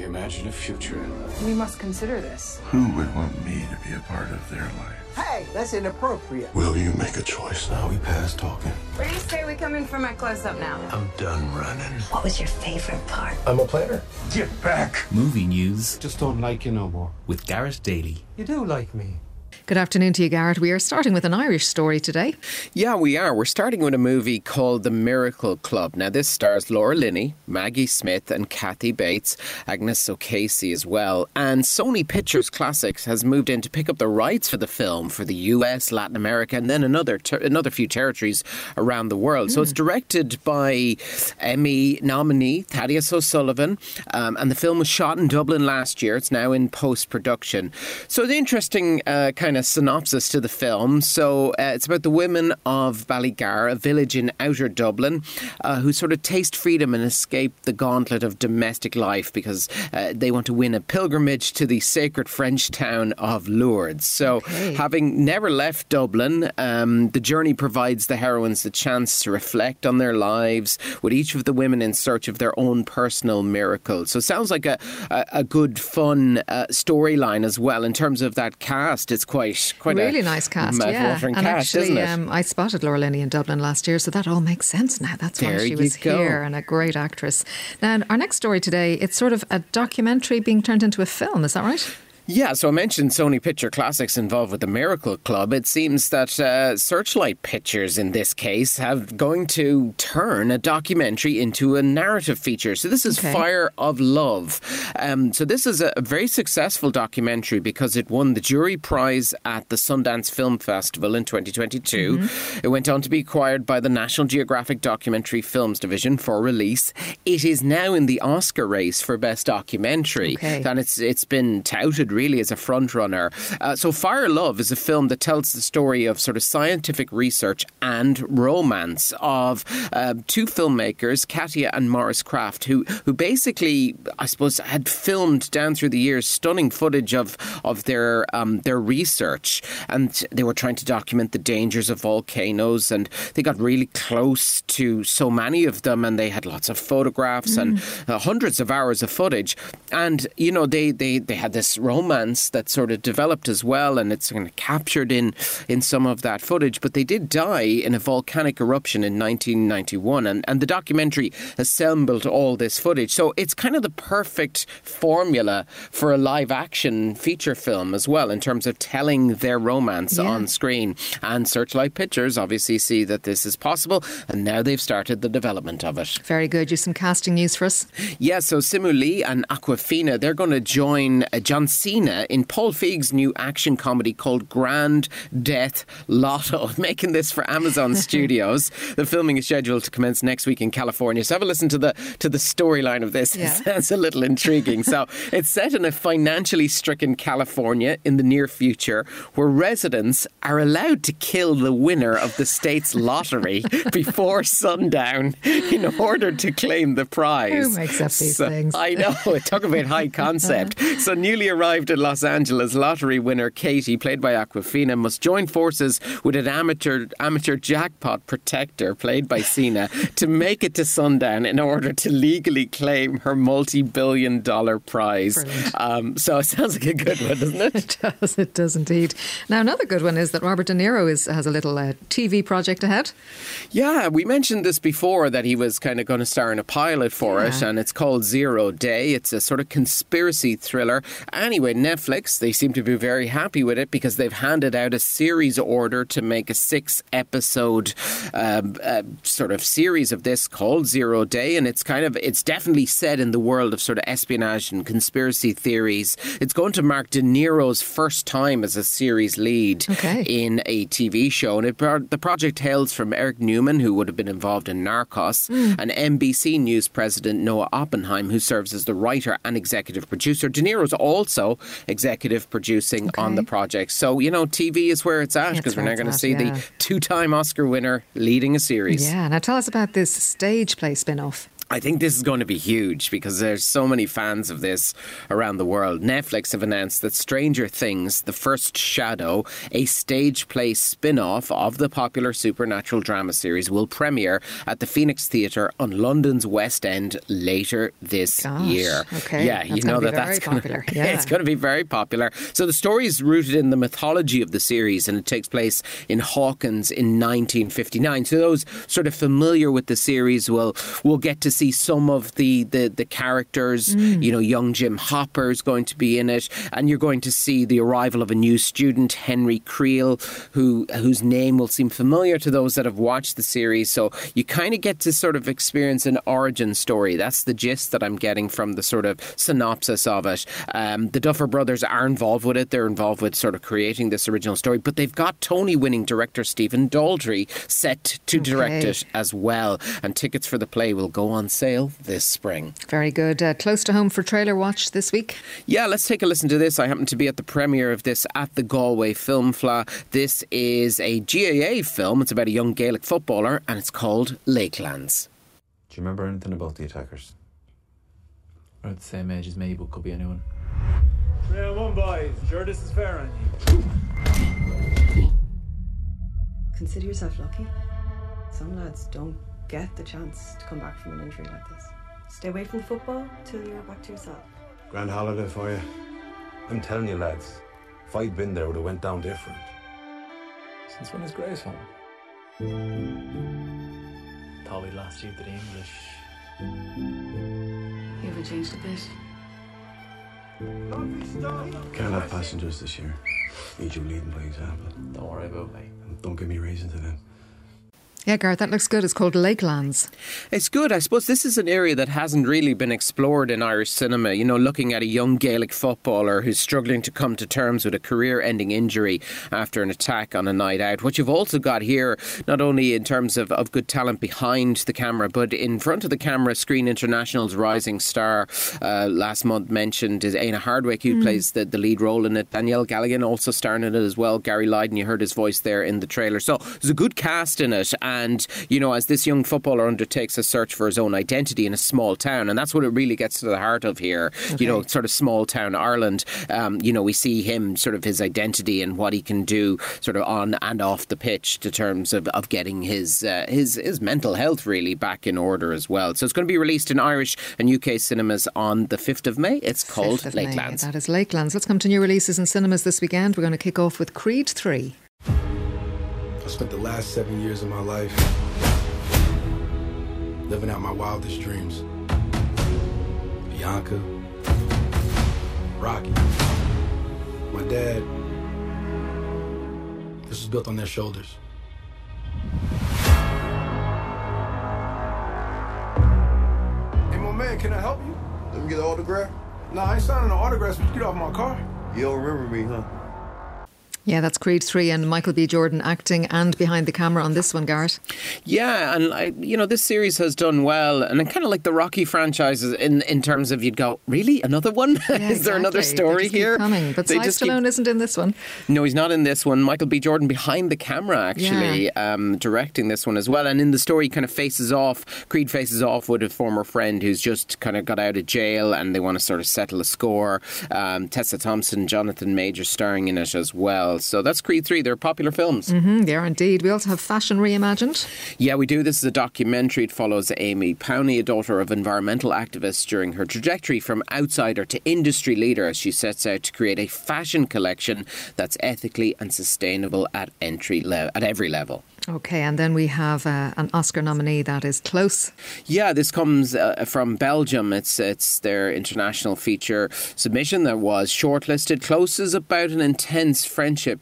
We imagine a future. We must consider this. Who would want me to be a part of their life? Hey, that's inappropriate. Will you make a choice now? We past talking. Where do you say we come in for my close up now? I'm done running. What was your favorite part? I'm a planner. Get back. Movie news Just don't like you no more. with Garrett Daly. You do like me. Good afternoon to you, Garrett. We are starting with an Irish story today. Yeah, we are. We're starting with a movie called The Miracle Club. Now, this stars Laura Linney, Maggie Smith, and Kathy Bates, Agnes O'Casey as well. And Sony Pictures Classics has moved in to pick up the rights for the film for the US, Latin America, and then another ter- another few territories around the world. So it's directed by Emmy nominee Thaddeus O'Sullivan, um, and the film was shot in Dublin last year. It's now in post production. So the interesting uh, kind of synopsis to the film. So uh, it's about the women of Ballygar, a village in outer Dublin, uh, who sort of taste freedom and escape the gauntlet of domestic life because uh, they want to win a pilgrimage to the sacred French town of Lourdes. So, Okay. having never left Dublin, um, the journey provides the heroines the chance to reflect on their lives, with each of the women in search of their own personal miracle. So, it sounds like a, a, a good, fun uh, storyline as well in terms of that cast. It's quite quite really a nice cast, yeah. And cast, actually, isn't it? Um, I spotted Laura Linney in Dublin last year, so that all makes sense now. That's why she was go. here and a great actress. Now, our next story today, it's sort of a documentary being turned into a film. Is that right? Yeah, so I mentioned Sony Picture Classics involved with the Miracle Club. It seems that uh, Searchlight Pictures, in this case, have going to turn a documentary into a narrative feature. So this is Okay. Fire of Love. Um, so this is a, very successful documentary because it won the jury prize at the Sundance Film Festival in 2022. It went on to be acquired by the National Geographic Documentary Films Division for release. It is now in the Oscar race for Best Documentary, Okay. and it's it's been touted really as a front runner. Uh, so, Fire Love is a film that tells the story of sort of scientific research and romance of uh, two filmmakers, Katia and Maurice Krafft, who who basically, I suppose, had filmed down through the years stunning footage of of their um, their research, and they were trying to document the dangers of volcanoes, and they got really close to so many of them, and they had lots of photographs and uh, hundreds of hours of footage, and you know they they they had this romance that sort of developed as well, and it's kind of captured in in some of that footage. But they did die in a volcanic eruption in 1991, and and the documentary assembled all this footage. So it's kind of the perfect formula for a live action feature film as well in terms of telling their romance Yeah. on screen. And Searchlight Pictures obviously see that this is possible, and now they've started the development of it. Very good. You some casting news for us? Yeah, so Simu Liu and Awkwafina, they're going to join uh, John Cena in Paul Feig's new action comedy called Grand Death Lotto, making this for Amazon Studios. The filming is scheduled to commence next week in California. So have a listen to the to the storyline of this. Yeah. It sounds a little intriguing. so it's set in a financially stricken California in the near future, where residents are allowed to kill the winner of the state's lottery before sundown in order to claim the prize. Who makes up these So- things? I know. Talk about high concept. so, newly arrived in Los Angeles, lottery winner Katie, played by Awkwafina, must join forces with an amateur amateur jackpot protector, played by Cena, to make it to sundown in order to legally claim her multi-billion dollar prize. Um, so it sounds like a good one, doesn't it? It does. It does indeed. Now, another good one is that Robert De Niro is, has a little uh, TV project ahead. Yeah, we mentioned this before that he was kind of going to star in a pilot for it, and it's called Zero Day. It's a sort of conspiracy thriller. Anyway, Netflix, they seem to be very happy with it because they've handed out a series order to make a six episode um, uh, sort of series of this called Zero Day, and it's kind of, it's definitely set in the world of sort of espionage and conspiracy theories. It's going to mark De Niro's first time as a series lead Okay. in a TV show. And it, the project hails from Eric Newman, who would have been involved in Narcos, and NBC News president Noah Oppenheim, who serves as the writer and executive producer. De Niro's also executive producing on the project. So, you know, TV is where it's at because we're now going to see yeah. the two time Oscar winner leading a series. Yeah. Now, tell us about this stage play spin off. I think this is going to be huge because there's so many fans of this around the world. Netflix have announced that Stranger Things, The First Shadow, a stage play spin off of the popular supernatural drama series, will premiere at the Phoenix Theatre on London's West End later this Gosh, year. okay. Yeah, That's you know that that's gonna, popular. Yeah. it's going to be very popular. So the story is rooted in the mythology of the series and it takes place in Hawkins in 1959. So those sort of familiar with the series will will get to see some of the the, the characters. Mm. You know, young Jim Hopper is going to be in it, and you're going to see the arrival of a new student, Henry Creel, who whose name will seem familiar to those that have watched the series. So you kind of get to sort of experience an origin story. That's the gist that I'm getting from the sort of synopsis of it. Um, the Duffer Brothers are involved with it. They're involved with sort of creating this original story, but they've got Tony-winning director Stephen Daldry set to direct it as well. And tickets for the play will go on sale this spring. Very good. Uh, close to home for trailer watch this week. Yeah, let's take a listen to this. I happen to be at the premiere of this at the Galway Film Fleadh. This is a GAA film. It's about a young Gaelic footballer, and it's called Lakelands. Do you remember anything about the attackers? Or the same age as me, but could be anyone. Three on one, boys. Sure, this is fair on you. Consider yourself lucky. Some lads don't get the chance to come back from an injury like this. Stay away from football till you're back to yourself. Grand holiday for you. I'm telling you, lads, if I'd been there, it would have went down different. Since when is Grace home? Thought we lost you to the English. You haven't changed a bit. Can't have passengers this year. Need you leading by example. Don't worry about me. And don't give me reason to then. Yeah, Gareth, that looks good. It's called Lakelands. It's good. I suppose this is an area that hasn't really been explored in Irish cinema. You know, looking at a young Gaelic footballer who's struggling to come to terms with a career ending injury after an attack on a night out. What you've also got here, not only in terms of, of good talent behind the camera, but in front of the camera, Screen International's rising star uh, last month mentioned is Éanna Hardwicke, who plays the, the lead role in it. Danielle Galligan also starring in it as well. Gary Lydon, you heard his voice there in the trailer. So there's a good cast in it. And, you know, as this young footballer undertakes a search for his own identity in a small town, and that's what it really gets to the heart of here, you know, sort of small town Ireland. Um, you know, we see him sort of his identity and what he can do sort of on and off the pitch to terms of, of getting his, uh, his, his mental health really back in order as well. So it's going to be released in Irish and UK cinemas on the 5th of May. It's called 5th of May. Lakelands. That is Lakelands. Let's come to new releases in cinemas this weekend. We're going to kick off with Creed 3. I spent the last seven years of my life living out my wildest dreams. Bianca, Rocky, my dad. This was built on their shoulders. Hey, my man, can I help you? Let me get an autograph. Nah, I ain't signing no autographs, but you get off my car. You don't remember me, huh? Yeah, that's Creed 3 and Michael B. Jordan acting and behind the camera on this one, Garrett. Yeah, and I, you know this series has done well, and kind of like the Rocky franchises in in terms of you'd go, really another one? Yeah, Is there another exactly. Story here? Coming. But They Sly just keep- isn't in this one. No, he's not in this one. Michael B. Jordan behind the camera, actually, um, directing this one as well. And in the story, he kind of faces off, Creed faces off with a former friend who's just kind of got out of jail and they want to sort of settle a score. Um, Tessa Thompson, Jonathan Major starring in it as well. So that's Creed 3. They're popular films. Mm, they are indeed. We also have Fashion Reimagined. Yeah, we do. This is a documentary. It follows Amy Powney, a daughter of environmental activists, during her trajectory from outsider to industry leader as she sets out to create a fashion collection that's ethically and sustainable at entry le- at every level. Okay, and then we have uh, an Oscar nominee that is close. Yeah, this comes uh, from Belgium. It's it's their international feature submission that was shortlisted. Close is about an intense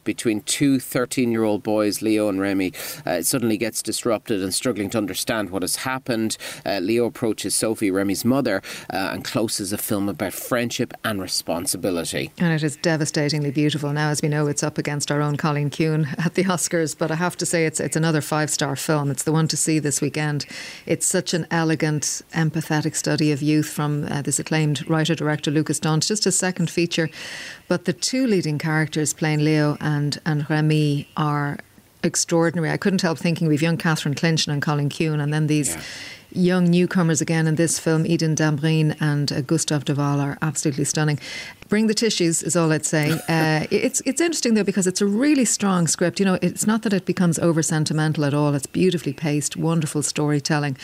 between two 13 year old boys, Leo and Remy. Uh, suddenly gets disrupted and struggling to understand what has happened. Uh, Leo approaches Sophie, Remy's mother, uh, and closes a film about friendship and responsibility. And it is devastatingly beautiful. Now, as we know, it's up against our own Cailín Ciúin at the Oscars, but I have to say it's, it's another five star film. It's the one to see this weekend. It's such an elegant, empathetic study of youth from uh, this acclaimed writer director Lukas Dhont. Just a second feature. But the two leading characters playing Leo and, and Remy are extraordinary. I couldn't help thinking we've young Catherine Clinton and Cailín Ciúin, and then these young newcomers again in this film. Eden Dambrine and uh, Gustav De Waele are absolutely stunning. Bring the tissues is all I'd say. Uh, it's it's interesting though because it's a really strong script. You know, it's not that it becomes over sentimental at all. It's beautifully paced, wonderful storytelling,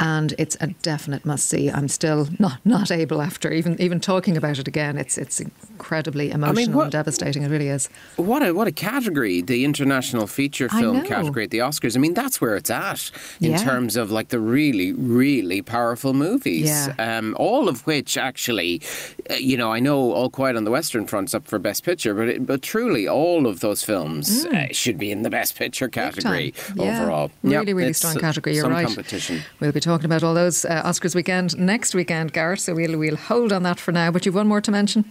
and it's a definite must see. I'm still not not able after even even talking about it again. It's it's incredibly emotional what- and devastating. It really is. What a what a category, the international feature film category at the Oscars. I mean, that's where it's at in Yeah. terms of like the really, really powerful movies. Yeah. Um, all of which actually, uh, you know, I know All Quiet on the Western Front's up for Best Picture, but it, but truly, all of those films uh, should be in the Best Picture category Mm. Yeah. overall. Really, Yep, really strong uh, category. You're some right. competition. We'll be talking about all those uh, Oscars weekend next weekend, Gareth. So we'll we'll hold on that for now. But you've one more to mention.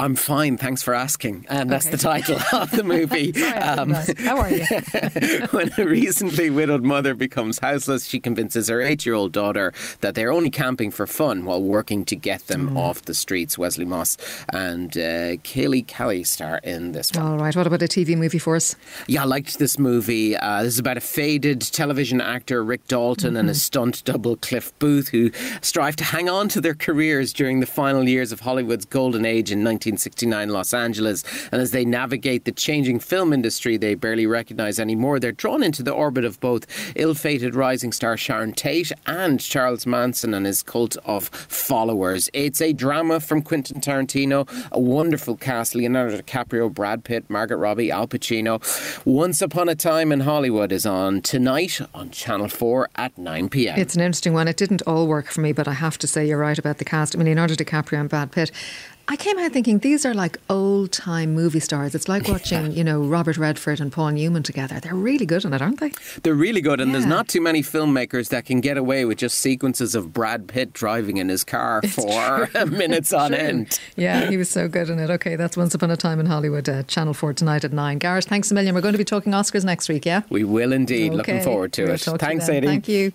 I'm fine, thanks for asking. And that's Okay. the title of the movie. Um, Sorry, didn't. How are you? when a recently widowed mother becomes houseless, she convinces her eight year old daughter that they're only camping for fun while working to get them Mm. off the streets. Wesley Moss and uh, Kelley Kali star in this one. all right. What about a TV movie for us? Yeah, I liked this movie. Uh, this is about a faded television actor, Rick Dalton, and his stunt double, Cliff Booth, who strive to hang on to their careers during the final years of Hollywood's golden age in 1969 Los Angeles. And as they navigate the changing film industry they barely recognize anymore, they're drawn into the orbit of both ill fated rising star Sharon Tate and Charles Manson and his cult of followers. It's a drama from Quentin Tarantino, a wonderful cast Leonardo DiCaprio, Brad Pitt, Margot Robbie, Al Pacino. Once Upon a Time in Hollywood is on tonight on Channel 4 at 9 pm. It's an interesting one. It didn't all work for me, but I have to say you're right about the cast. I mean, Leonardo DiCaprio and Brad Pitt. I came out thinking these are like old time movie stars. It's like watching, you know, Robert Redford and Paul Newman together. They're really good in it, aren't they? They're really good, and there's not too many filmmakers that can get away with just sequences of Brad Pitt driving in his car for minutes on end. Yeah, he was so good in it. Okay, that's Once Upon a Time in Hollywood, uh, Channel 4 tonight at 9. Gareth, thanks a million. We're going to be talking Oscars next week, yeah? We will indeed. Looking forward to we'll it. to Thanks. Sadie. Thank you.